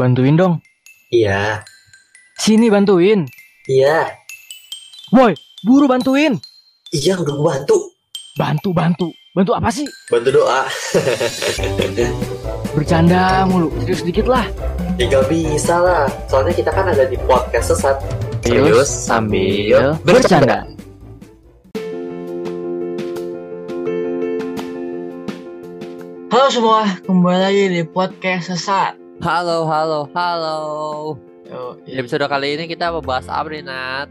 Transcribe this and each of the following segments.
Bantuin dong. Iya, Sini bantuin. iya, Woi, buru bantuin. iya udah gue bantu. Bantu, bantu. Bantu apa sih? Bantu doa. Bercanda mulu. Serius dikit lah. Ya gak bisa lah, soalnya kita kan ada di podcast sesat. Serius sambil bercanda. Halo semua, kembali lagi di podcast sesat. Halo, halo, halo. Yo, Di episode kali ini kita membahas apa nih, Nat?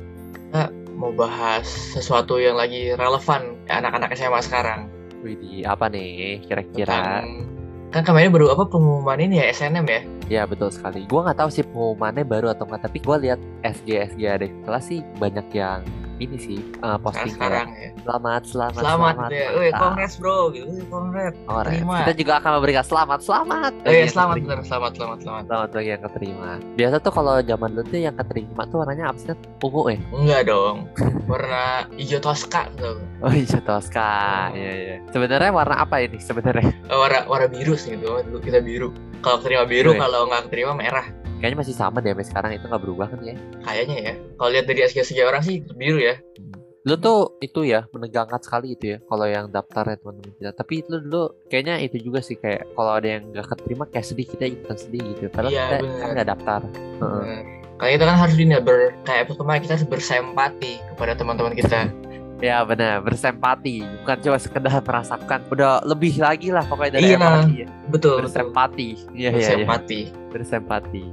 mau bahas sesuatu yang lagi relevan anak-anak SMA sekarang. Widih, apa nih kira-kira? Tentang- kan kemarin baru apa pengumuman ini ya SNM ya? Ya betul sekali. Gua nggak tahu sih pengumumannya baru atau enggak, tapi gua lihat SG SG ada kelas sih banyak yang ini sih uh, posting sekarang ya. selamat, selamat, Selamat, selamat. ya. Wih, mantap." kongres bro gitu. Wih, kongres. Kongres. terima. Kita juga akan memberikan selamat, selamat. Oh iya, selamat bener, selamat, selamat, selamat. Selamat bagi yang keterima. Biasa tuh kalau zaman dulu tuh yang keterima tuh warnanya? Nat? Ungu ya? Enggak dong. Warna hijau toska tuh. Oh hijau toska. Iya, iya. Sebenarnya warna apa ini sebenarnya? Eh, warna warna biru sih gitu. Dulu kita biru. Kalau terima biru, kalau nggak terima merah. Kayaknya masih sama deh sampai sekarang itu nggak berubah kan ya? Kayaknya ya. Kalau lihat dari SG-SG orang sih biru ya. lu tuh itu ya menegangkan sekali itu ya kalau yang daftar ya teman-teman kita tapi lu dulu kayaknya itu juga sih kayak kalau ada yang gak keterima kayak sedih kita ikutan sedih gitu padahal Iya, kita bener. kan gak daftar Heeh. Bener. Kayak kita kan harus ini ya, ber kayak kemarin kita harus bersempati kepada teman-teman kita. ya benar bersempati bukan cuma sekedar merasakan udah lebih lagi lah pokoknya dari Iya. empati ya betul, betul. bersempati iya iya iya Bersempati.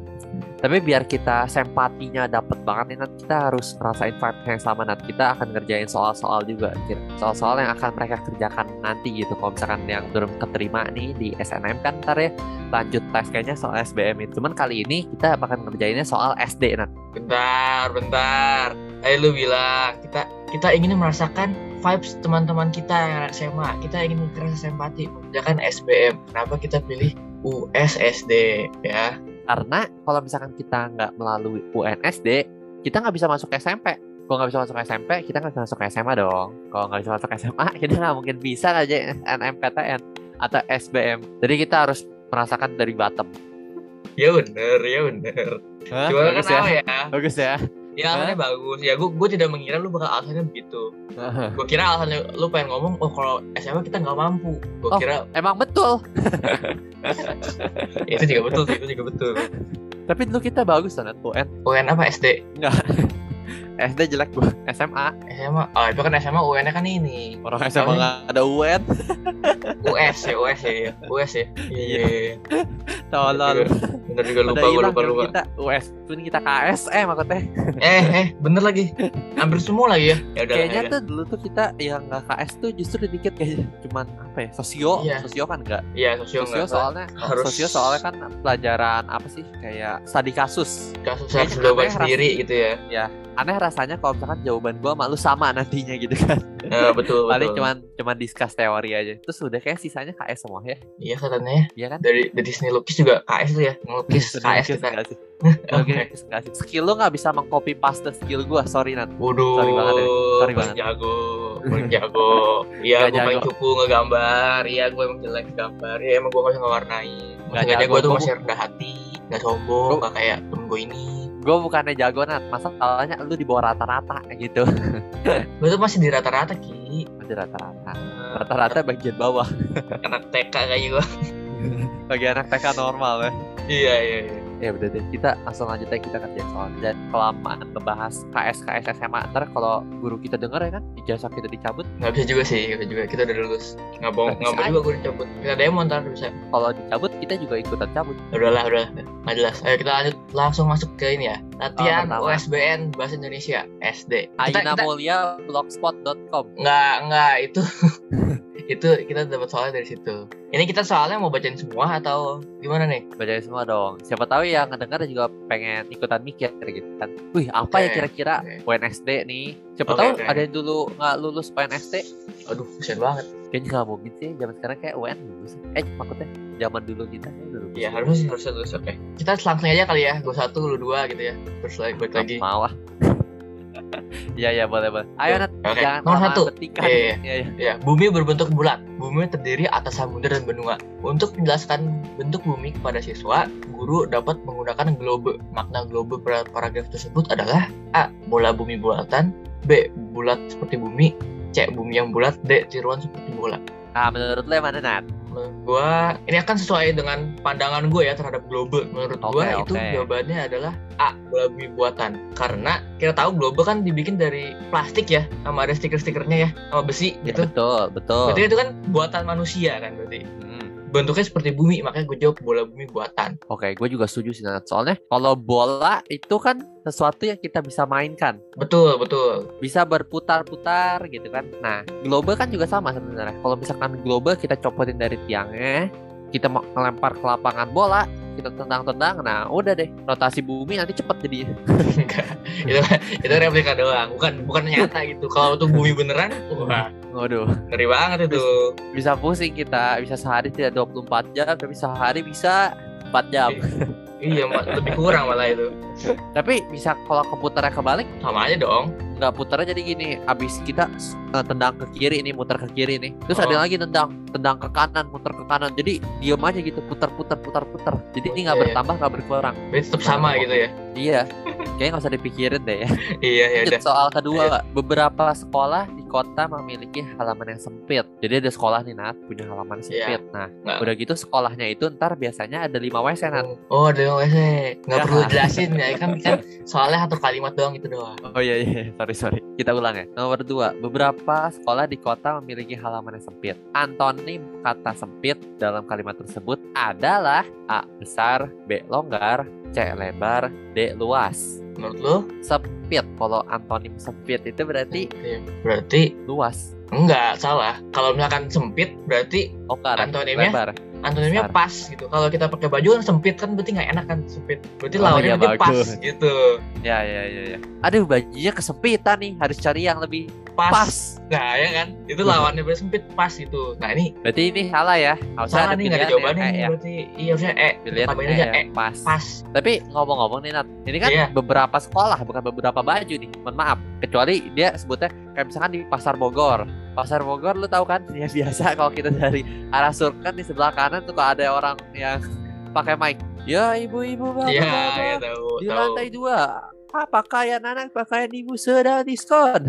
Tapi biar kita sempatinya dapet banget nih Nat, kita harus ngerasain vibe yang sama Nat kita akan ngerjain soal-soal juga soal-soal yang akan mereka kerjakan nanti gitu kalau misalkan yang belum keterima nih di SNM kan ntar ya lanjut tes kayaknya soal SBM itu cuman kali ini kita bakal ngerjainnya soal SD Nat Bentar, bentar. Ayo lu bilang kita kita ingin merasakan vibes teman-teman kita yang SMA. Kita ingin merasa sempati mengerjakan SBM. Kenapa kita pilih USSD ya? Karena kalau misalkan kita nggak melalui UNSD kita nggak bisa masuk SMP kalau nggak bisa masuk SMP kita nggak bisa masuk SMA dong kalau nggak bisa masuk SMA kita nggak mungkin bisa aja NMPTN atau SBM jadi kita harus merasakan dari bottom Ya bener, ya bener. Hah? Cuma bagus kan ya ya? bagus ya Ya alasannya bagus. Ya gue gue tidak mengira lu bakal alasannya begitu. Gue kira alasannya lu pengen ngomong, oh kalau SMA kita nggak mampu. Gue Oh. kira emang betul ya, itu juga betul, sih, itu juga betul. tapi dulu kita bagus kan UN UN apa SD? SD jelek gua SMA SMA. Oh itu kan SMA UN-nya kan ini. orang SMA nggak nggak ada UN US ya, US ya, US ya. Iya. Tolol Bener juga lupa gue lupa lupa. kita US pun kita KSM maksudnya Eh eh bener lagi. Hampir semua lagi ya. Ya udah. Kayaknya ya. tuh dulu tuh kita yang nggak KS tuh justru dikit kayaknya cuman apa ya sosio Iya. sosio kan enggak Iya sosio sosio nggak soalnya harus- sosio soalnya kan pelajaran apa sih kayak studi kasus kasus harus sendiri gitu ya. aneh rasanya kalau misalkan jawaban gua malu sama nantinya gitu kan Ya, betul paling betul. cuman cuman discuss teori aja terus udah kayak sisanya KS semua ya Iya katanya iya kan dari dari seni lukis juga KS tuh ya ngelukis Seni KS kita. sih? skill lu nggak bisa mengcopy paste skill gua sorry Nat Waduh, Sorry banget ya. Sorry banget. jago, paling jago. Iya, gue paling cupu ngegambar. Iya, gue emang jelek gambar. Iya, emang gue gak ngewarnai. Masih jago jago. gue tuh masih rendah hati, gak sombong, gak kayak temen gue ini. Gue bukannya jago Nat masalahnya lu di bawah rata-rata gitu Gue tuh masih di rata-rata ki. di rata-rata rata-rata bagian bawah Anak TK kayaknya gue. bagi anak TK normal ya Iya, iya, iya. Ya udah deh kita langsung lanjut aja kita kerjain soal dan kelamaan ngebahas KS KS SMA ntar kalau guru kita denger ya kan ijazah kita dicabut Gak bisa juga sih, gak bisa juga. Kita udah lulus. Gak mau, Nggak gak mau bisa juga gue dicabut. Kita demo ntar bisa. kalau dicabut kita juga ikutan cabut Udahlah, udah. Gak jelas. Ayo kita lanjut langsung masuk ke ini ya. Latihan pertama. USBN Bahasa Indonesia SD. Kita, Aina kita, Mulia blogspot.com nggak nggak itu itu kita dapat soalnya dari situ. Ini kita soalnya mau bacain semua atau gimana nih? bacain semua dong siapa tahu yang ngedenger juga pengen ikutan mikir gitu kan wih apa ya Oke, kira-kira oke. UNSD nih siapa Oke, tahu oke. ada yang dulu nggak lulus UNSD Aduh, kasihan banget. kayaknya nggak mungkin sih zaman sekarang kayak UN lulus eh maksudnya zaman dulu kita kayak udah lulus Iya harusnya sih harusnya lulus oke. Kita langsung aja kali ya, gue satu lu dua gitu ya. Terus lagi balik lagi. mau ah Iya iya boleh boleh. Ayo Nat, Oke, jangan nomor satu. Iya, iya. Iya iya. Ya, bumi berbentuk bulat. Bumi terdiri atas samudera dan benua. Untuk menjelaskan bentuk bumi kepada siswa, guru dapat menggunakan globe. Makna globe pada paragraf tersebut adalah A. Bola bumi bulatan B. Bulat seperti bumi C. Bumi yang bulat D. Tiruan seperti bola Nah, menurut lo yang mana Nat? Menurut gua ini akan sesuai dengan pandangan gue ya terhadap globe. Menurut Oke, gua itu oke. jawabannya adalah A, bola bumi buatan. Karena kita tahu globe kan dibikin dari plastik ya, sama ada stiker-stikernya ya, sama besi Ya, gitu. betul betul. Berarti itu kan buatan manusia kan berarti. Hmm. Bentuknya seperti bumi, makanya gue jawab bola bumi buatan. Oke, gue juga setuju sih Nat. Soalnya kalau bola itu kan sesuatu yang kita bisa mainkan, Betul, betul. bisa berputar-putar gitu kan. Nah, globe kan juga sama sebenarnya. Kalau misalkan globe kita copotin dari tiangnya, kita mau ngelempar ke lapangan bola, kita tendang-tendang, nah udah deh rotasi bumi nanti cepet. Enggak. itu itu replika doang, bukan bukan nyata gitu. Kalau itu bumi beneran, wah, Waduh, ngeri banget itu. bisa pusing kita, bisa sehari tidak 24 jam, tapi sehari bisa 4 jam. Iya, Ma- lebih kurang malah itu. Tapi bisa kalau komputernya kebalik Sama aja dong. nggak putarnya jadi gini abis kita eh, tendang ke kiri ini muter ke kiri nih terus ada Oh. lagi tendang tendang ke kanan muter ke kanan jadi diem aja gitu putar putar putar putar jadi ini nggak bertambah nggak berkurang tetap sama gitu ya. iya kayaknya nggak usah dipikirin deh ya Iya, ya Lanjut, udah. soal kedua beberapa sekolah di kota memiliki halaman yang sempit jadi ada sekolah nih Nat punya halaman sempit nah Nggak. udah gitu sekolahnya itu ntar biasanya ada lima WC Nat Oh, ada yang WC. Nggak perlu jelasin ya kan kan soalnya satu kalimat doang itu doang. Oh iya iya, sorry sorry. Kita ulang ya. Nomor dua, beberapa sekolah di kota memiliki halaman yang sempit. Antonim kata sempit dalam kalimat tersebut adalah A besar, B longgar, C lebar, D luas. Menurut lo? Sempit. Kalau antonim sempit itu berarti. Berarti luas. enggak salah. Kalau misalkan sempit berarti Longgar. Antonimnya? lebar. Antonimnya Besar. pas gitu. Kalau kita pakai baju kan sempit kan berarti nggak enak kan sempit. Berarti Oh, lawannya iya, berarti pas bagus. gitu. Ya ya ya ya. Aduh bajunya kesempitan nih, harus cari yang lebih Pas. pas. Nah, ya kan? Itu lawannya berarti sempit pas gitu. Nah, ini Berarti ini salah ya. Harusnya salah ada nih nggak ada pilihan jawabannya ya. Berarti iya harusnya E. Pilihan Tambahin aja ya, E. pas. Pas. Tapi ngomong-ngomong nih Nat, ini kan Iya. beberapa sekolah bukan beberapa baju nih. Mohon maaf, kecuali dia sebutnya kayak misalkan di Pasar Bogor. Pasar Bogor lu tahu kan? Ya biasa kalau kita dari arah surga kan di sebelah kanan tuh kalau ada orang yang pakai mic. Ya ibu-ibu bapak, Iya, bapak, ya tahu, di tahu. lantai dua. Ah, pakaian anak pakaian ibu sedang diskon.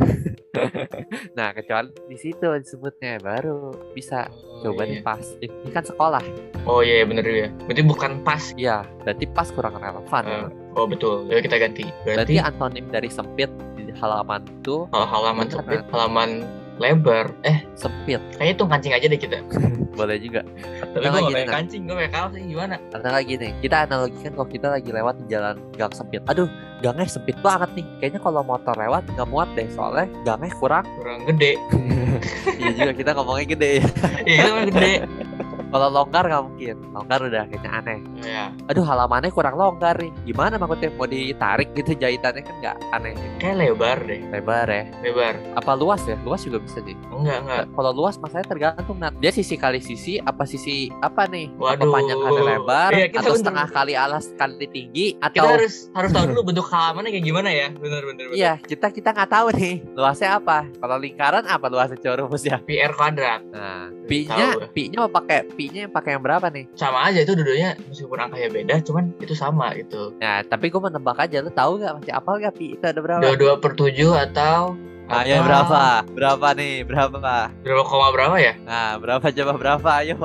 nah, kecuali di situ disebutnya baru bisa Oh, coba iya. nih pas. Ini kan sekolah. Oh iya bener ya. Berarti bukan pas. Iya, berarti pas kurang relevan. Eh, oh betul. Ya kita ganti. Berarti Berarti antonim dari sempit di halaman itu kalau halaman sempit, halaman lebar. Eh, sempit. kayaknya itu kancing aja deh kita. Boleh juga. Tapi gue lagi gak kayak kancing, gue kayak kaos sih gimana? Atau lagi nih, kita analogikan kalau kita lagi lewat di jalan gang sempit. Aduh, gangnya sempit banget nih. Kayaknya kalau motor lewat nggak muat deh, soalnya gangnya kurang. Kurang gede. Iya juga kita ngomongnya gede. Iya gede. kalau longgar nggak mungkin. Longgar udah kayaknya aneh. Ya, Aduh, halamannya kurang longgar nih. Gimana maksudnya mau ditarik gitu jahitannya kan nggak aneh. kayak lebar deh. Lebar ya. Lebar. Apa luas ya? Luas juga bisa sih. Enggak, enggak. Kalau luas masanya tergantung Nat. Dia sisi kali sisi apa sisi apa nih? apa Waduh. panjang kali lebar Iya, kita atau bener. setengah kali alas kali tinggi Kita atau harus harus tahu dulu bentuk halamannya kayak gimana ya. Bener bener. bener. Iya, kita kita nggak tahu nih luasnya apa. Kalau lingkaran apa luasnya cowok rumusnya? PR kuadrat. Nah, pi-nya pi-nya mau pakai pi-nya yang pakai yang berapa nih? Sama aja itu dua-duanya meskipun angkanya beda, cuman itu sama gitu. Nah, tapi gue menebak aja, lu tahu nggak masih apal nggak pi itu ada berapa? Dua-dua per tujuh atau Ayo apa? berapa? Berapa nih? Berapa? Berapa koma berapa ya? Nah, berapa coba berapa? Ayo.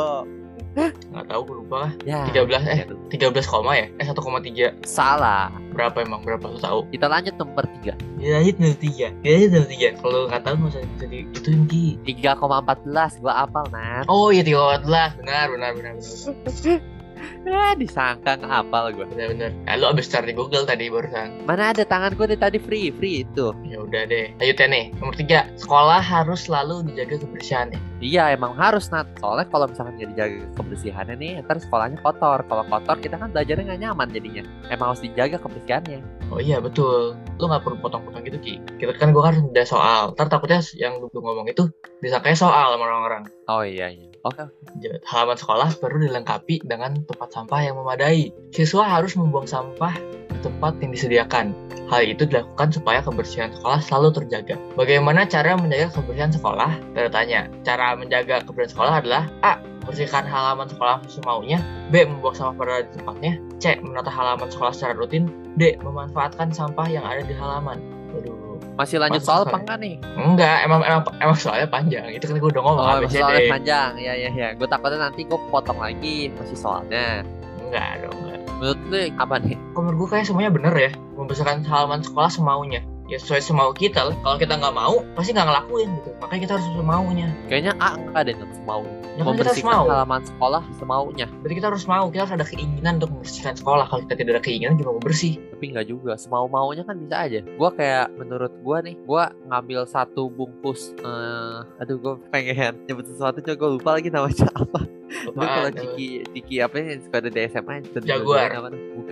Nggak tahu, gue lupa. Ya. 13 eh 13 koma ya? Eh 1,3 Salah. berapa emang berapa lu tahu? Kita lanjut nomor 3. Ya itu nomor tiga. Ya itu nomor tiga. Kalau nggak tahu nggak usah bisa diituin ki. 3,14 gua apal, Nat. Oh iya tiga belas. Benar benar benar benar. Ah, disangka nggak apal gua. Benar benar. Eh, lu abis cari di Google tadi barusan. Mana ada tangan gue tadi free, free itu. Ya udah deh. Ya nih. Nomor tiga. Sekolah harus selalu dijaga kebersihannya. Iya emang harus Nat Soalnya kalau misalkan nggak dijaga kebersihannya nih Ntar sekolahnya kotor Kalau kotor kita kan belajarnya nggak nyaman jadinya Emang harus dijaga kebersihannya Oh iya betul. Lu nggak perlu potong-potong gitu ki. Kita kan gua kan udah soal. Ntar takutnya yang lu ngomong itu disangkanya soal sama orang-orang. Oh iya iya Oke Ja- Halaman sekolah perlu dilengkapi dengan tempat sampah yang memadai. Siswa harus membuang sampah di tempat yang disediakan. Hal itu dilakukan supaya kebersihan sekolah selalu terjaga. Bagaimana cara menjaga kebersihan sekolah? Tanya. Cara menjaga kebersihan sekolah adalah A. Bersihkan halaman sekolah semaunya B. Membuang sampah pada tempatnya C. Menata halaman sekolah secara rutin D. Memanfaatkan sampah yang ada di halaman Masih lanjut soal apa enggak nih? enggak, emang emang emang soalnya panjang. Itu kan gue udah ngomong Oh, soalnya panjang. Ya ya ya. Gue takutnya nanti gue potong lagi masih soalnya. Enggak dong, enggak. Menurut lu apa nih? Menurut gue kayak semuanya bener ya. Membesarkan halaman sekolah semaunya. Ya sesuai semau kita. lah. Kalau kita nggak mau, pasti nggak ngelakuin gitu. Makanya kita harus semaunya. Kayaknya A enggak deh Nat, semau. Ya kan kita Membersihkan mau. halaman sekolah semaunya. Berarti kita harus mau. Kita harus ada keinginan untuk membersihkan sekolah. Kalau kita tidak ada keinginan, gimana mau bersih? Tapi enggak juga. Semau maunya kan bisa aja. Gua kayak menurut gua nih, gua ngambil satu bungkus eh aduh gua pengen nyebut sesuatu coba gua lupa lagi namanya apa. Lu kalau ciki ciki apa yang suka ada di SMA yang Jaguar.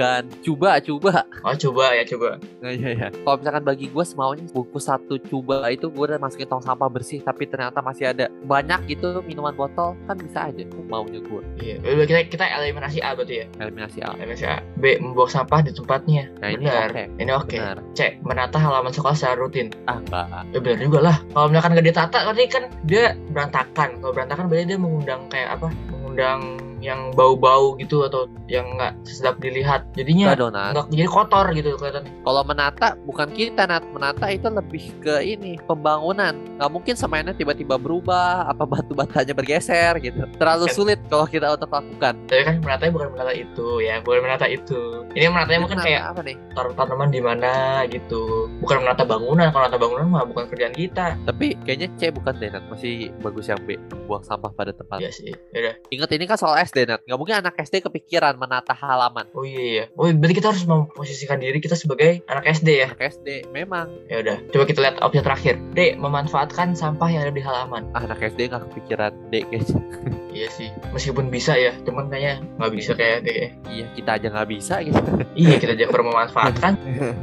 Bukan. Coba, coba. Oh coba ya coba. Nah, iya, iya. Kalau misalkan bagi gue semaunya bungkus satu coba itu gue udah masukin tong sampah bersih tapi ternyata masih ada banyak gitu minuman botol kan bisa aja maunya gue Iya. Udah kita kita eliminasi A berarti ya. eliminasi A. Eliminasi A. B. Membuang sampah di tempatnya. Nah ini Benar. Ini oke. Benar. C. Menata halaman sekolah secara rutin. Ah enggak. Ya benar juga lah. Kalau misalkan nggak ditata, berarti kan dia berantakan. Kalau berantakan berarti dia mengundang kayak apa? Mengundang yang bau-bau gitu atau yang nggak sedap dilihat. Jadinya nggak jadi kotor gitu kelihatannya. Kalau menata bukan kita Nat. Menata itu lebih ke ini pembangunan. Nggak mungkin semuanya tiba-tiba berubah apa batu batanya bergeser gitu. Terlalu Kan. sulit kalau kita untuk lakukan. Tapi kan menatanya bukan menata itu ya, bukan menata itu. Ini menatanya mungkin Menata kayak apa nih? taruh tanaman di mana gitu. Bukan menata bangunan. Kalau menata bangunan mah bukan kerjaan kita. Tapi kayaknya C bukan deh Nat. Masih bagus yang B. Buang sampah pada tempat. Iya sih. Yaudah. Ingat ini kan soal SD Nat. Nggak mungkin anak SD kepikiran menata halaman. Oh iya iya. Oh berarti kita harus memposisikan diri kita sebagai anak SD ya. Anak SD memang Ya udah. Coba kita lihat opsi terakhir. D. Memanfaatkan sampah yang ada di halaman. ah, anak SD nggak kepikiran D kayaknya. Iya sih. Meskipun bisa ya, cuman kayaknya nggak bisa kayak D. ya. iya kita aja nggak bisa gitu. Iya kita aja perlu memanfaatkan.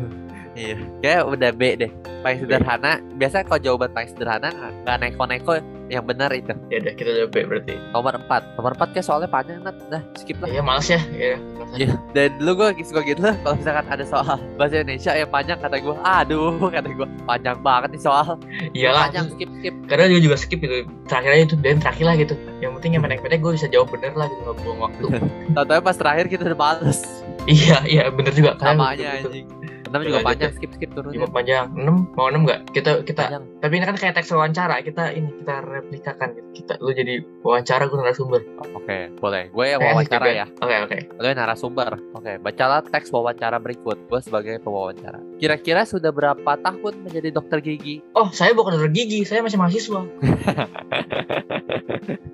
iya. Kayak udah B deh. Paling sederhana. Biasa kalau jawaban paling sederhana nggak neko-neko yang benar itu. ya udah kita jawab B berarti. Nomor 4 Nomor 4 kayak soalnya panjang Nat. Nah skip lah. Iya males ya. Iya. Iya. Dan dulu gue suka gitu lah kalau misalkan ada soal bahasa Indonesia yang panjang kata gue, aduh kata gue panjang banget nih soal. Iyalah. Panjang skip skip. Karena dia juga skip gitu. Terakhir aja itu dan terakhir lah gitu. Yang penting yang pendek-pendek gue bisa jawab bener lah gitu nggak buang waktu. Tahu-tahu pas terakhir kita udah males. iya iya bener juga. Aja gitu. anjing. Enam juga Lanjut panjang ya. skip skip turunnya. Lima panjang. 6 mau 6 nggak? Kita kita Panjang. tapi ini kan kayak teks wawancara kita ini kita replikakan gitu. kita lu jadi wawancara gue narasumber Oke, boleh. Gue yang wawancara juga. ya. oke oke Lo yang narasumber. Oke, bacalah teks wawancara berikut. Gue sebagai pewawancara. Kira-kira sudah berapa tahun menjadi dokter gigi? oh saya bukan dokter gigi saya masih mahasiswa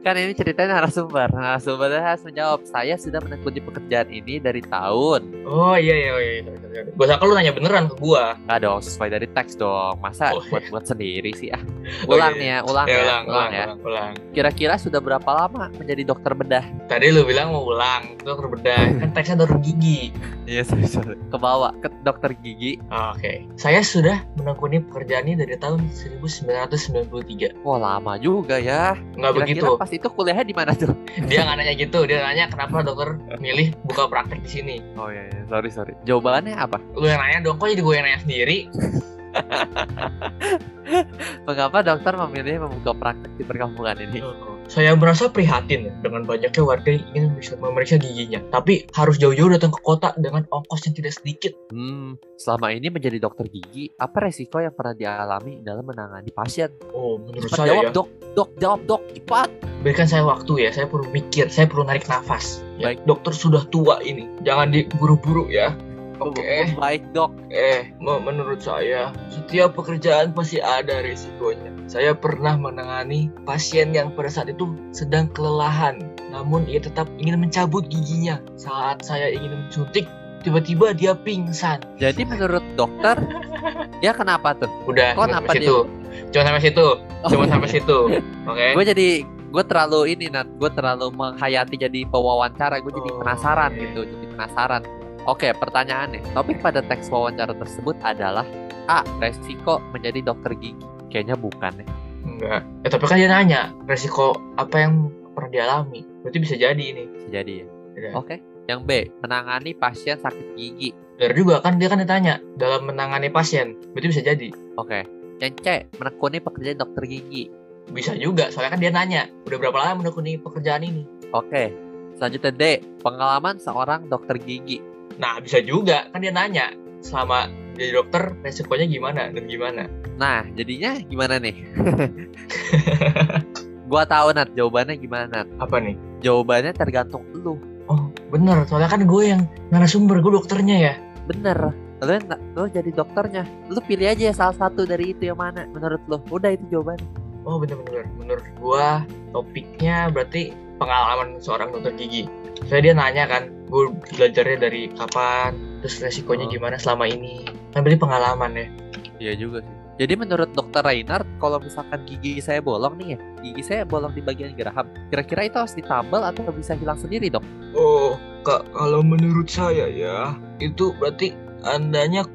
Kan ini ceritanya narasumber. Narasumbernya harus menjawab. Saya sudah menekuni pekerjaan ini dari tahun. oh iya iya iya gue sangka lu nanya beneran ke gua Enggak dong, sesuai dari teks dong. Masa Oh, buat buat sendiri sih ah. Oh, Ulang iya, nih ya, ulang ya ya, ulang ulang ya. ulang Kira-kira sudah berapa lama menjadi dokter bedah? tadi lu bilang mau ulang dokter bedah kan teksnya dokter gigi Iya, sorry, sorry. Ke bawah ke dokter gigi. Oh, oke saya sudah menekuni pekerjaan ini dari tahun 1993 Wah, lama juga ya. nggak begitu Kira-kira pas itu kuliahnya di mana tuh? dia nggak nanya gitu dia nanya kenapa dokter milih buka praktek di sini Oh iya, iya. sorry sorry. Jawabannya apa? lu yang nanya dong kok jadi gue yang nanya sendiri Mengapa dokter memilih membuka praktek di perkampungan ini? Saya merasa prihatin ya dengan banyaknya warga yang ingin memeriksa, memeriksa giginya, tapi harus jauh-jauh datang ke kota dengan ongkos yang tidak sedikit. Hmm, selama ini menjadi dokter gigi, apa resiko yang pernah dialami dalam menangani pasien? Oh, menurut Cepat saya jawab ya, dok, dok, jawab dok, cepat. berikan saya waktu ya, saya perlu mikir, saya perlu narik nafas. Ya, Baik. dokter sudah tua ini, jangan diburu-buru ya. Oke, Baik dok. eh, me- menurut saya setiap pekerjaan pasti ada risikonya. Saya pernah menangani pasien yang pada saat itu sedang kelelahan, namun ia tetap ingin mencabut giginya. Saat saya ingin mensuntik, tiba-tiba dia pingsan. Jadi menurut dokter, dia kenapa tuh? Udah, Kok kenapa sampai dia? situ. Cuma sampai situ. Cuma sampai situ. Oke. Gue jadi gue terlalu ini nat, gue terlalu menghayati jadi pewawancara, gue jadi Oh, penasaran gitu, jadi penasaran. Oke, pertanyaannya, topik pada teks wawancara tersebut adalah A. Resiko menjadi dokter gigi. Kayaknya bukan ya. Enggak. Eh tapi kan dia nanya resiko apa yang pernah dialami. Berarti bisa jadi ini. Bisa jadi ya. Udah. Oke. Yang B, menangani pasien sakit gigi. Benar juga kan dia kan ditanya dalam menangani pasien. Berarti bisa jadi. Oke. Yang C, menekuni pekerjaan dokter gigi. Bisa juga, soalnya kan dia nanya, udah berapa lama menekuni pekerjaan ini? Oke. Selanjutnya D, pengalaman seorang dokter gigi. Nah, bisa juga, kan dia nanya, selama jadi dokter, resikonya gimana dan gimana? Nah, jadinya gimana nih? gua tahu Nat, jawabannya gimana Nat? Apa nih? Jawabannya tergantung lu. Oh, bener, soalnya kan gue yang narasumber, gue dokternya ya. Bener. Lu, yang- lu jadi dokternya. Lu pilih aja salah satu dari itu yang mana menurut lu. Udah itu jawabannya. Oh, bener-bener. Menurut gue, topiknya berarti pengalaman seorang dokter gigi. Soalnya dia nanya kan, gue belajarnya dari kapan, terus resikonya Oh. gimana selama ini. Kan berarti pengalaman ya. Iya juga sih. Jadi menurut dokter Reinhardt, kalau misalkan gigi saya bolong nih ya, gigi saya bolong di bagian geraham, kira-kira itu harus ditambal atau bisa hilang sendiri dok? Oh, kak, kalau menurut saya ya, itu berarti andanya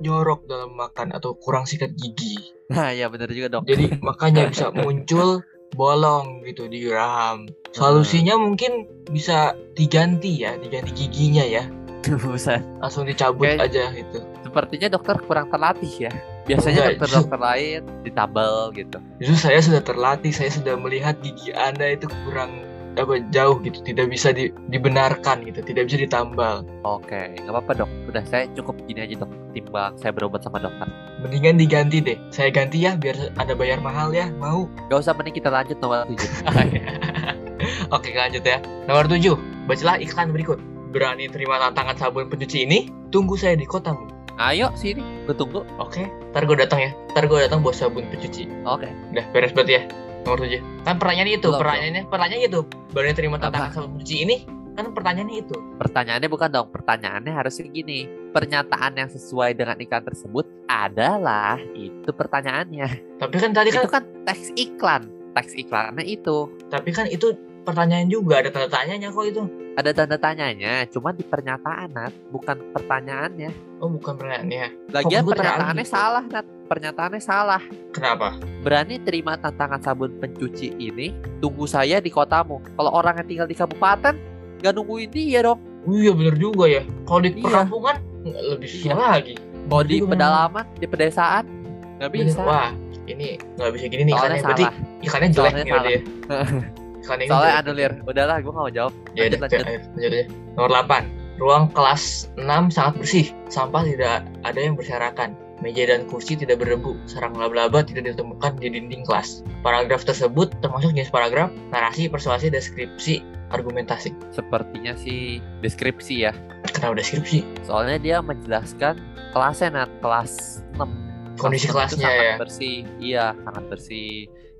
jorok dalam makan atau kurang sikat gigi. Nah ya bener juga dok. Jadi makanya bisa muncul bolong gitu di geraham. Solusinya mungkin bisa diganti ya, diganti giginya ya. Buset. Langsung dicabut Kayak- aja gitu. Sepertinya dokter kurang terlatih ya. Biasanya dokter-dokter lain ditambal gitu. Justru saya sudah terlatih, saya sudah melihat gigi Anda itu kurang apa jauh gitu, tidak bisa di- dibenarkan gitu, tidak bisa ditambal. Oke, nggak apa-apa dok. Udah saya cukup gini aja dok. Timbang saya berobat sama dokter. Mendingan diganti deh. Saya ganti ya biar ada bayar mahal ya. Mau? Gak usah mending kita lanjut nomor 7. Oke lanjut ya. Nomor 7. Bacalah iklan berikut. Berani terima tantangan sabun pencuci ini? Tunggu saya di kotamu. Ayo sini, gue tunggu. Oke, ntar gue datang ya. Ntar gue datang bawa sabun pencuci. Oke. Udah beres berarti ya. Nomor 7. Kan pertanyaannya itu, pertanyaannya, pertanyaannya itu. Berani terima Apa? tantangan sabun pencuci ini? Kan pertanyaannya itu. Pertanyaannya bukan dong. Pertanyaannya harusnya gini. Pernyataan yang sesuai dengan iklan tersebut adalah itu pertanyaannya. Tapi kan tadi kan, Itu kan teks iklan. Teks iklannya itu. tapi kan itu pertanyaan juga. Ada tanda tanyanya kok itu. Ada tanda tanyanya, cuma di pernyataan, Nat, bukan pertanyaannya. Oh bukan pertanyaannya. Lagian gue pernyataannya teralih. salah, Nat. Pernyataannya salah. Kenapa? Berani terima tantangan sabun pencuci ini, tunggu saya di kotamu. Kalau orang yang tinggal di kabupaten, gak nungguin dia dong. Oh, iya bener juga ya. Kalau di Iya. perkampungan nggak lebih susah Iya. lagi. Mau di pedalaman, di pedesaan, gak bisa. Wah, ini nggak bisa gini nih Soalnya ikannya. Berarti salah. ikannya jelek Soalnya nih berarti salah. ya. Ini Soalnya jelek. anulir. Udahlah, gue gak mau jawab. Ya Lanjut, lanjut. ayo, lanjut aja. Nomor 8. Ruang kelas 6 sangat bersih. Sampah tidak ada yang berserakan. Meja dan kursi tidak berdebu. Sarang laba-laba tidak ditemukan di dinding kelas. Paragraf tersebut termasuk jenis paragraf, narasi, persuasi, deskripsi, argumentasi. Sepertinya sih deskripsi ya. Kenapa deskripsi? Soalnya dia menjelaskan kelasnya, Nat. Kelas 6. Kondisi Kelas kelasnya sangat ya. bersih. Iya, sangat bersih.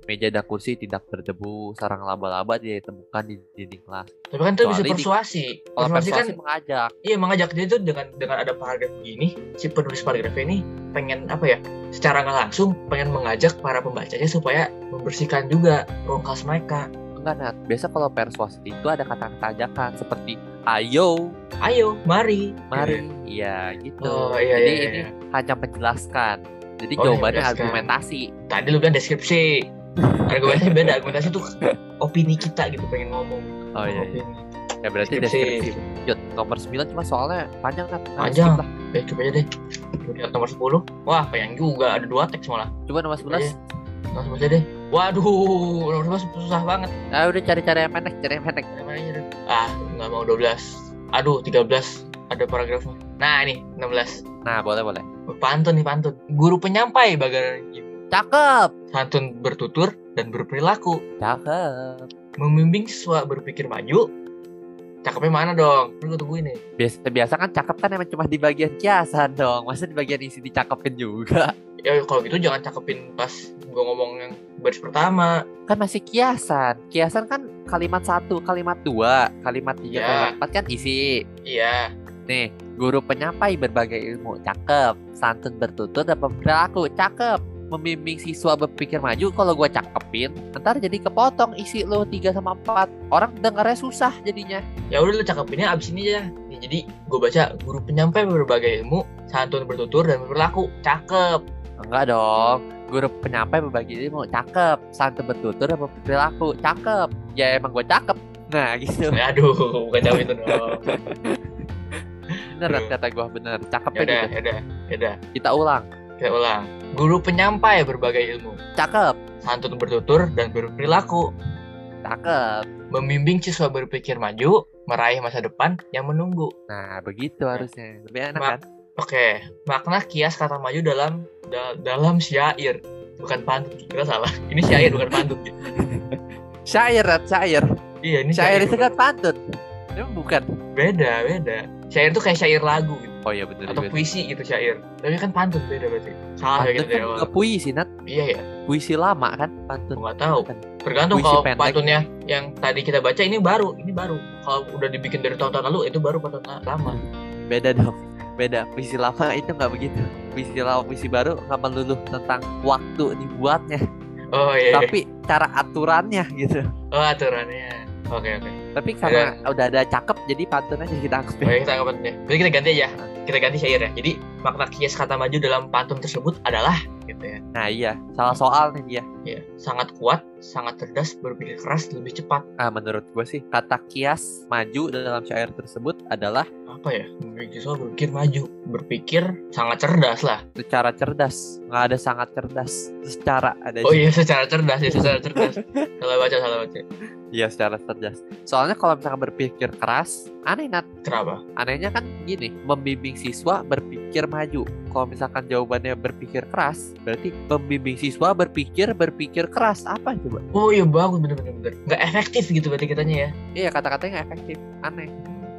Meja dan kursi tidak berdebu. Sarang laba-laba tidak ditemukan di dinding kelas. Tapi kan itu bisa di- persuasi. Kalau Persuasi kan mengajak. iya mengajak dia itu dengan dengan ada paragraf begini, si penulis paragraf ini pengen apa ya? Secara nggak langsung pengen mengajak para pembacanya supaya membersihkan juga ruang kelas mereka. Enggak, Nat. Biasa kalau persuasi itu ada kata-kata ajakan seperti ayo, Ayo, mari. mari. Iya, gitu. Oh, iya, Jadi iya, ini iya. hanya menjelaskan. Jadi Oh, jawabannya argumentasi. Tadi lu bilang deskripsi. Argumentasi beda. Argumentasi tuh opini kita gitu pengen ngomong. Oh iya, iya. Ya berarti Deskripsi. Lanjut, nomor 9 cuma soalnya panjang kan. Nah, Panjang. lah. Eh, coba aja deh. Lihat nomor 10. Wah, panjang juga. Ada dua teks malah. Coba nomor 11. Iya. Langsung aja deh. Waduh, nomor 11 susah banget. Ah udah cari-cari yang pendek, cari yang pendek. Aja. Ah, nggak mau 12. Aduh, 13. Ada paragrafnya. Nah, ini 16. Nah, boleh boleh. Pantun nih, pantun. Guru penyampai bagaimana Cakep. santun bertutur dan berperilaku. Cakep. Membimbing siswa berpikir maju. Cakepnya mana dong? Lu gue tungguin nih. Biasa biasa kan cakep kan emang cuma di bagian kiasan dong. Masa di bagian isi dicakepin juga. Ya kalau gitu jangan cakepin pas gue ngomong yang baris pertama. Kan masih kiasan. Kiasan kan kalimat satu, kalimat dua, kalimat tiga, Ya. kalimat empat kan isi. Iya. Nih, guru penyampai berbagai ilmu, cakep. Santun bertutur dan berperilaku, cakep. Membimbing siswa berpikir maju, kalau gua cakepin, ntar jadi kepotong isi lo 3 sama 4. Orang dengarnya susah jadinya. Ya udah lu cakepinnya abis ini aja. Nih, jadi gue baca guru penyampai berbagai ilmu, santun bertutur dan berperilaku. Cakep. Enggak dong. Guru penyampai berbagi ilmu, cakep. Santun bertutur dan berperilaku, cakep. Ya emang gue cakep. Nah gitu. Aduh, bukan jauh itu dong. bener Nat, kata gua bener. Cakep Yaudah, gitu. yaudah, yaudah. Kita ulang. Kita ulang. Guru penyampai berbagai ilmu. Cakep. Santun bertutur dan berperilaku. Cakep. Membimbing siswa berpikir maju, meraih masa depan yang menunggu. Nah, begitu harusnya. Lebih enak Mak- kan? Oke, makna kias kata maju dalam da- dalam syair. Bukan pantun, kita salah. Ini syair bukan pantun. Syair, syair. Iya, ini Syair syair. itu kan pantun. Emang bukan. Beda, beda. Syair itu kayak syair lagu gitu. Oh iya bener Atau juga. puisi gitu syair. Tapi kan pantun beda berarti. Salah Pantun gitu dari kan juga puisi, Nat. Iya ya, Puisi lama kan pantun. Nggak tahu. Kan. Tergantung Puisi kalau pendek. pantunnya yang tadi kita baca ini baru, ini baru. Kalau udah dibikin dari tahun-tahun lalu itu baru pantun lama. Beda dong. Beda. Puisi lama itu nggak begitu. Puisi lama, puisi baru nggak melulu tentang waktu dibuatnya, Oh iya. iya. tapi cara aturannya gitu. Oh aturannya. Oke oke. Tapi karena udah ada cakep, jadi pantun aja kita anggap ya. Kita anggap pantunnya. Jadi kita ganti aja. Kita ganti syairnya. Jadi makna kias kata maju dalam pantun tersebut adalah gitu ya. Nah iya, salah soal nih dia. Iya, sangat kuat, sangat cerdas, berpikir keras, lebih cepat. Ah, menurut gue sih kata kias maju dalam syair tersebut adalah Apa ya? Memiliki siswa berpikir maju, berpikir sangat cerdas lah. secara cerdas. Nggak ada sangat cerdas. Secara ada Oh iya, secara cerdas ya, secara cerdas. salah baca, salah baca. Iya secara cerdas. Soalnya kalau misalkan berpikir keras, aneh Nat. Kenapa? Anehnya kan gini, membimbing siswa berpikir maju. Kalau misalkan jawabannya berpikir keras, berarti membimbing siswa berpikir berpikir keras. Apa coba? Oh iya bagus bener bener bener. Nggak efektif gitu berarti katanya ya. Iya kata-katanya nggak efektif. Aneh.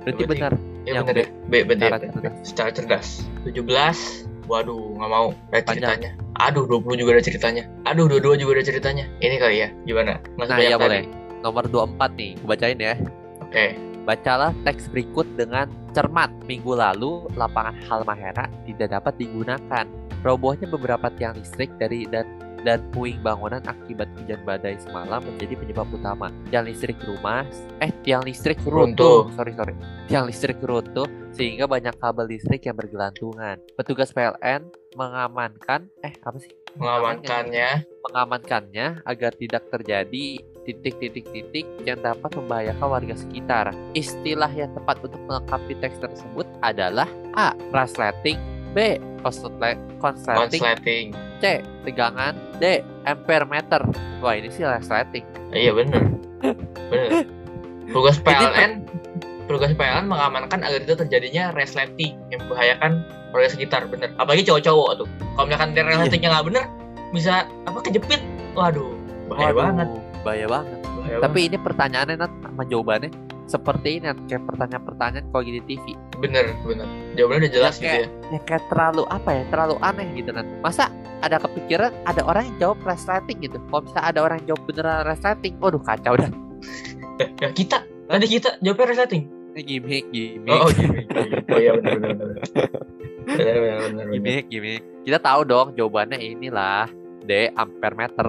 Berarti Berarti benar. Ya Yang bener ya. B, Secara ya. cerdas. Secara cerdas. 17 Waduh, nggak mau. Ada ceritanya. Aduh, 20 juga ada ceritanya. Aduh, 22 juga ada ceritanya. Ini kali ya. Gimana? Nah iya boleh. Nomor 24 nih, gue bacain ya. Oke. Bacalah teks berikut dengan cermat. Minggu lalu, lapangan Halmahera tidak dapat digunakan. Robohnya beberapa tiang listrik dari dan dan puing bangunan akibat hujan badai semalam menjadi penyebab utama. Tiang listrik rumah, eh tiang listrik runtuh. Sorry sorry. Tiang listrik runtuh sehingga banyak kabel listrik yang bergelantungan. Petugas PLN mengamankan, eh apa sih? Mengamankannya. mengamankannya agar tidak terjadi titik-titik-titik yang dapat membahayakan warga sekitar. Istilah yang tepat untuk melengkapi teks tersebut adalah A. Resleting B. Konslet- Konsleting. C. Tegangan D. Ampere meter Wah ini sih resleting Iya bener. bener. Tugas PLN tugas PLN mengamankan agar itu terjadinya resleting yang membahayakan warga sekitar bener apalagi cowok-cowok tuh kalau misalkan dia resletingnya nggak bener bisa apa kejepit waduh bahaya Waduh, banget Bahaya banget bahaya Tapi ini pertanyaannya Nat, sama jawabannya Seperti ini Kayak pertanyaan-pertanyaan kalau di TV bener bener. Jawabannya udah jelas Ya, gitu ya. ya kayak terlalu apa ya terlalu aneh gitu kan masa ada kepikiran ada orang yang jawab resleting gitu? Kalau misalnya ada orang yang jawab beneran resleting waduh kacau dah. Ya kita tadi kita jawabnya resleting ini gimmick gimmick. Oh, oh oh iya bener bener bener. Bener bener bener, bener. gimmick gimmick. Kita tahu dong jawabannya inilah D ampere meter.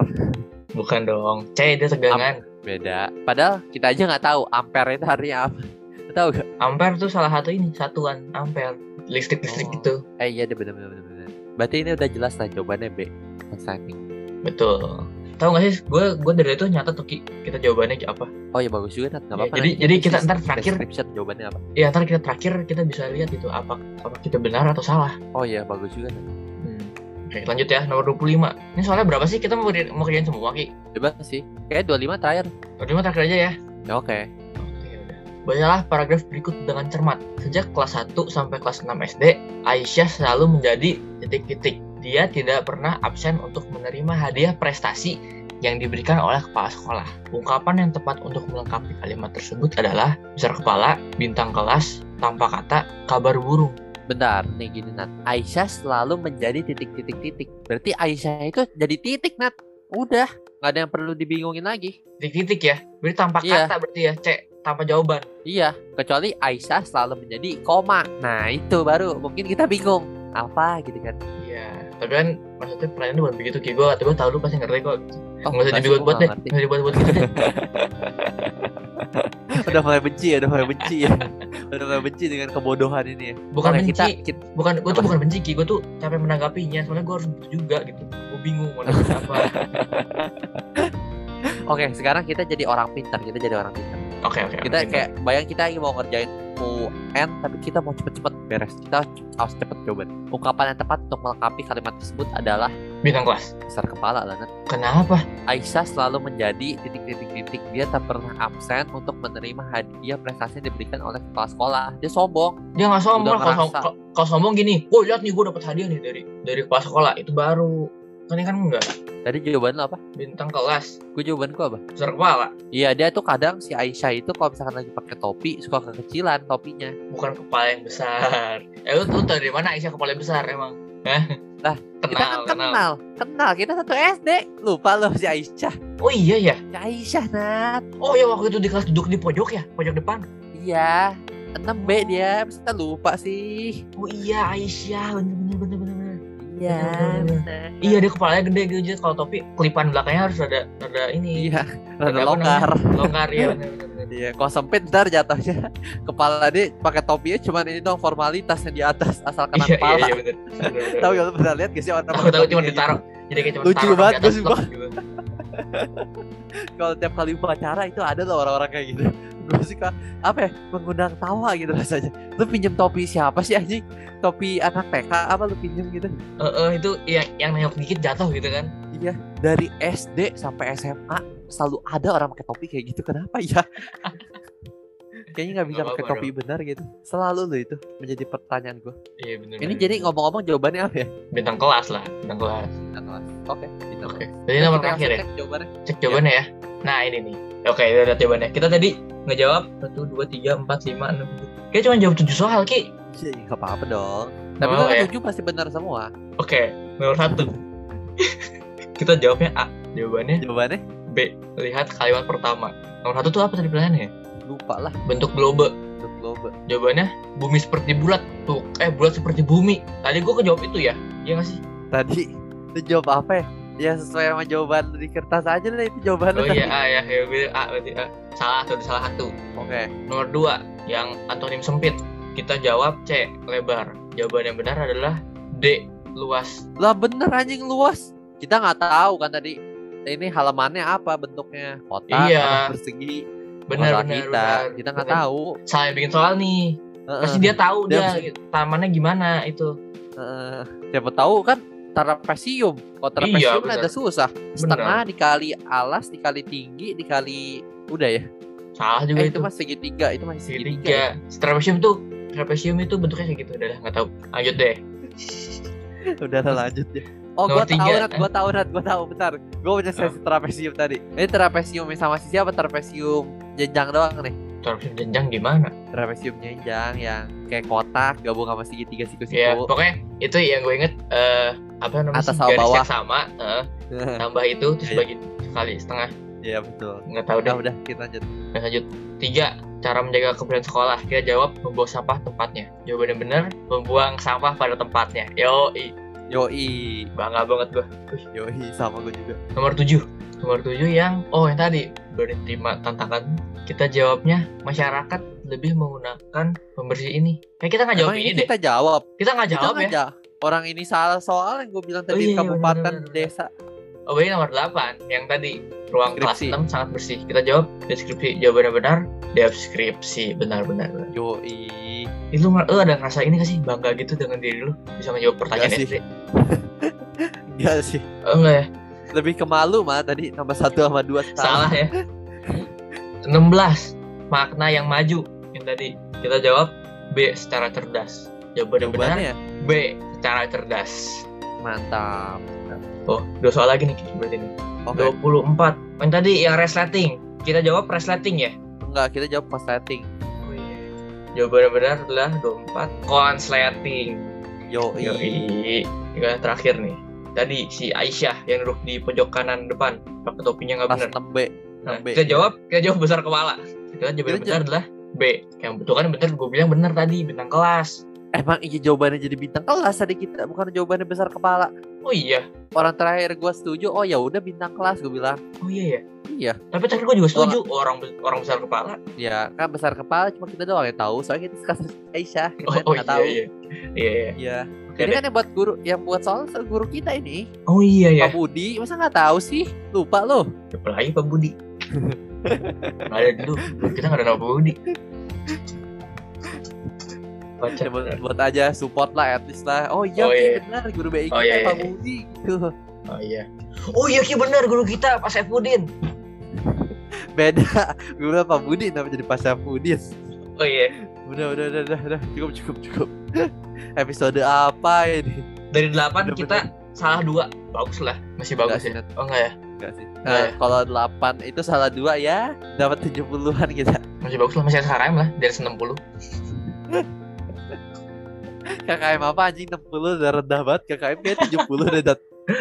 Bukan dong. C dia tegangan beda. Padahal kita aja nggak tahu ampere itu artinya apa. Tahu gak ampere tuh salah satu ini satuan ampere. Listrik listrik Oh. gitu. Eh iya deh bener bener bener bener berarti ini udah jelas lah jawabannya B resleting betul. Tahu nggak sih gue gue dari itu nyata tuh Ki, kita jawabannya apa? Oh iya bagus juga nggak Iya, apa-apa jadi- jadi kita ntar terakhir- jawabannya apa? Ya ntar kita terakhir kita bisa lihat itu apa apa kita benar atau salah. Oh iya bagus juga Nat. Hmm. oke lanjut ya nomor 25 ini soalnya berapa sih kita mau mau kerjain semua Ki bebas sih kayak 25 terakhir 25 terakhir aja ya ya, oke Oke, udah. Bacalah paragraf berikut dengan cermat. Sejak kelas 1 sampai kelas 6 SD, Aisyah selalu menjadi titik-titik. Dia tidak pernah absen untuk menerima hadiah prestasi yang diberikan oleh kepala sekolah. Ungkapan yang tepat untuk melengkapi kalimat tersebut adalah besar kepala, bintang kelas, tanpa kata, kabar burung. Bentar, nih gini Nat. Aisyah selalu menjadi titik-titik-titik. Berarti Aisyah itu jadi titik Nat. Udah, nggak ada yang perlu dibingungin lagi. Titik-titik ya. Berarti tanpa Iya. kata berarti ya, C, tanpa jawaban. Iya, kecuali Aisyah selalu menjadi koma. Nah itu baru mungkin kita bingung apa gitu kan. Iya. Tapi kan maksudnya pertanyaannya bukan begitu, Ki. Gue tiba tahu lu pasti ngerti kok. Oh, Nggak usah pasti dibuat-buat gua deh. nggak usah dibuat-buat gitu deh. udah mulai benci ya, udah mulai benci ya. udah mulai benci dengan kebodohan ini ya. Bukan Oke, benci. kita, kita bukan gue tuh bukan benci Ki gue tuh capek menanggapinya soalnya gue harus gitu juga gitu gue bingung mau nanggapi apa Oke, sekarang kita jadi orang pintar, kita jadi orang pintar. oke oke Kita oke. kayak bayang kita lagi mau ngerjain UN tapi kita mau cepet-cepet beres kita harus cepet jawaban ungkapan yang tepat untuk melengkapi kalimat tersebut adalah bintang kelas. besar kepala lah Nat. Kenapa? Aisyah selalu menjadi titik-titik-titik dia tak pernah absen untuk menerima hadiah prestasi yang diberikan oleh kepala sekolah dia sombong Dia nggak sombong. Kalau kalau- sombong gini, gue lihat nih gue dapat hadiah nih dari dari kepala sekolah itu baru. Ini kan enggak tadi jawaban lo apa bintang kelas gue jawabanku apa besar kepala iya dia tuh kadang si Aisyah itu kalau misalkan lagi pakai topi suka kekecilan topinya bukan kepala yang besar. Eh lu, tau dari mana Aisyah kepala yang besar emang? Hah? Lah, kita kenal, kan kenal. kenal kenal kita satu SD lupa lo si Aisyah Oh iya ya. si Aisyah Nat Oh ya waktu itu di kelas duduk di pojok ya, pojok depan. iya 6B dia masa kita lupa sih Oh iya Aisyah, bener bener bener bener. Bener. iya Bener. Iya dia kepalanya gede gitu jadi kalau topi kelipan belakangnya harus ada ada ini. iya apa longgar? Longgar ya. Iya, kalau sempit ntar jatuhnya kepala dia pakai topinya cuman ini dong formalitas yang di atas asal kena Iya iya kepala. iya bener. bener, bener. Tahu ya lu pernah lihat gak sih orang Tahu pakai tahu topi cuma ditaruh. Jadi kayak cuma Lucu banget, gue gitu. gitu? Kalau tiap kali upacara itu ada loh orang-orang kayak gitu. Gue suka apa ya mengundang tawa gitu rasanya. Lu pinjem topi siapa sih anjing? Topi anak TK apa lu pinjem gitu? Eh, eh, itu yang yang nengok dikit jatuh gitu kan. Iya, dari SD sampai SMA selalu ada orang pakai topi kayak gitu. Kenapa ya? Kayaknya nggak bisa pakai topi benar gitu. Selalu loh itu menjadi pertanyaan gue. Iya bener. Ini bener. jadi ngomong-ngomong jawabannya apa ya? bintang kelas lah, bintang kelas. Bintang kelas. Oke, bintang Oke. kelas. Jadi nomor kita terakhir ya. cek jawabannya. Cek jawabannya ya. Nah ini nih. Oke, udah lihat jawabannya. Kita tadi ngejawab satu dua tiga empat lima enam tujuh. Kayak cuma jawab tujuh soal ki. Iya, nggak apa-apa dong. Tapi Oh, kan ya. tujuh pasti benar semua. Oke, nomor satu. Kita jawabnya A. Jawabannya Jawabannya B. Lihat kalimat pertama. Nomor satu tuh apa tadi pilihannya? Lupa lah. Bentuk globe. Untuk globe. Jawabannya bumi seperti bulat. Tuh, eh bulat seperti bumi. Tadi gua kejawab itu ya. Iya nggak sih? Tadi lu jawab apa ya? Ya sesuai sama jawaban di kertas aja lah itu jawabannya. Oh iya A ya. Ya berarti A berarti A. Salah tuh salah satu. Oke. Nomor dua yang antonim sempit. Kita jawab C. Lebar. Jawaban yang benar adalah D. Luas. Lah bener anjing luas. Kita nggak tahu kan tadi ini halamannya apa bentuknya kotak Iya. persegi Benar benar kita benar. kita nggak tahu yang bikin soal nih. Heeh, Pasti dia tahu Dia dia, tamannya gimana itu. heeh. siapa tahu kan trapesium kalau trapesium Iya, ada susah setengah dikali alas dikali tinggi dikali udah ya Salah juga eh, itu. itu masih segitiga itu masih segitiga, segitiga. Trapesium tuh trapesium itu bentuknya kayak gitu udah nggak tahu. Lanjut deh. ya. udah lanjut ya oh gua tahu nat gua tahu nat gua tahu bentar gua punya sesi trapesium tadi ini trapesium sama si siapa trapesium jenjang doang nih Trapesium jenjang gimana? trapesium jenjang yang kayak kotak gabung sama segitiga siku-siku Ya, pokoknya itu yang gue inget eh apa namanya Atas sama bawah. sama, eh, tambah itu terus Iya. bagi sekali setengah. Iya betul. Nggak tahu deh. Udah udah kita lanjut. Nah, lanjut. Tiga, cara menjaga kebersihan sekolah. Kita jawab membuang sampah tempatnya. Jawaban yang benar, membuang sampah pada tempatnya. Yo, Yoi, bangga banget gue. yoi sama gue juga. Nomor tujuh. Nomor tujuh yang, oh yang tadi, berani terima tantangan. Kita jawabnya, masyarakat lebih menggunakan pembersih ini. Kayak kita nggak jawab Emang ini, deh. kita jawab. Kita nggak Kita jawab nggak ya. Orang ini salah soal yang gue bilang Oh, tadi iya, iya, kabupaten benar, benar, benar. desa. Oh, ini nomor 8 yang tadi ruang kelas 6 sangat bersih. Kita jawab deskripsi. Jawabannya benar, deskripsi. Benar benar. benar. Yoi. Itu lu ada ngerasa ini gak sih bangga gitu dengan diri lu bisa ngejawab pertanyaan Enggak sih. SD? Iya sih. Oh, enggak ya? Lebih ke malu mah tadi tambah satu sama dua Salah ya. 16 makna yang maju yang tadi kita jawab B secara cerdas. Jawaban yang benar Jawabannya B secara cerdas. mantap. Oh, dua soal lagi nih berarti ini. Oke. 24. Yang tadi yang resleting. Kita jawab resleting ya. Enggak, kita jawab pas setting. Oh iya. Jawaban yang benar adalah 24 konsleting. Yoi. Yoi. Yang terakhir nih. Tadi si Aisyah yang duduk di pojok kanan depan pakai topinya nggak benar. 6B. Nah, 6B. kita jawab, kita jawab besar kepala. Kita jawaban Kita benar adalah B. Yang betul kan benar gue bilang benar tadi bintang kelas. Emang iya jawabannya jadi bintang kelas tadi kita, bukan jawabannya besar kepala. Oh iya. Orang terakhir gua setuju, oh ya udah bintang kelas gue bilang. Oh iya ya. Iya. Tapi tadi gue juga setuju orang orang besar kepala. Ya kan besar kepala cuma kita doang yang tahu soalnya kita kasus Aisyah kita Oh, oh iya, tahu. iya. Iya iya. Iya. Oke Ini deh. kan yang buat guru, yang buat soal guru kita ini, Oh iya ya. Pak Budi, masa nggak tahu sih? Lupa loh. Lagi Pak Budi? Nggak ada dulu. Kita nggak ada Pak Budi. Kocak buat, bener. buat aja support lah at least lah. Oh iya, Oh, iya. benar guru BI Oh, kita iya, Pak iya. Budi gitu. Oh iya. Oh iya Ki bener guru kita Pak Saifuddin. Beda. Guru Pak Budi namanya jadi Pak Syafudin. Oh iya. Udah, udah, udah, udah, udah. Cukup, cukup, cukup. Episode apa ini? Dari 8 Udah kita salah dua. Bagus lah. Masih bagus Enggak sih, ya. Nat. Oh enggak ya? Enggak sih. Enggak Nah, ya? kalau 8 itu salah dua ya, dapat 70-an kita. Masih bagus lah. Masih ada lah. Dari 60. KKM apa anjing 60 udah rendah banget. KKM kayak 70 deh, Dat.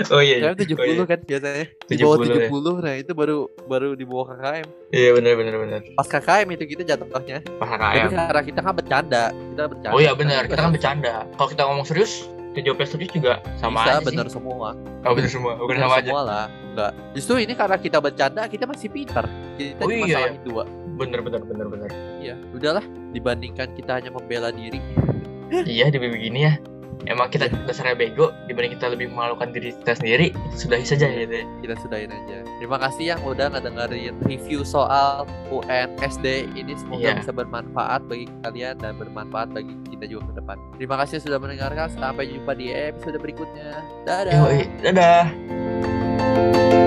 Oh iya. KKM 70 Oh, iya. kan biasanya. Di bawah 70 ya. 70, nah itu baru baru di bawah KKM. Iya bener bener bener. Pas KKM itu kita jatuhnya. Pas Tapi KKM. karena kita kan bercanda, kita bercanda. Oh iya bener. Kita kan bercanda. Kalau kita ngomong serius, kita jawabnya serius juga sama bisa aja bener sih. semua. Oh bener semua. Bukan Bener sama aja. semua lah. Enggak. Justru ini karena kita bercanda, kita masih pintar. Kita Oh cuma iya, salahin dua. Bener bener bener bener. Iya, udahlah dibandingkan kita hanya membela diri. iya di begini ya. Emang kita dasarnya bego dibanding kita lebih memalukan diri kita sendiri itu sudahi saja Iya. gitu ya. Kita sudahin aja. Terima kasih yang udah ngedengerin review soal UN SD ini semoga Iya. bisa bermanfaat bagi kalian dan bermanfaat bagi kita juga ke depan. Terima kasih sudah mendengarkan. Sampai jumpa di episode berikutnya. Dadah. Yoi, dadah. thank you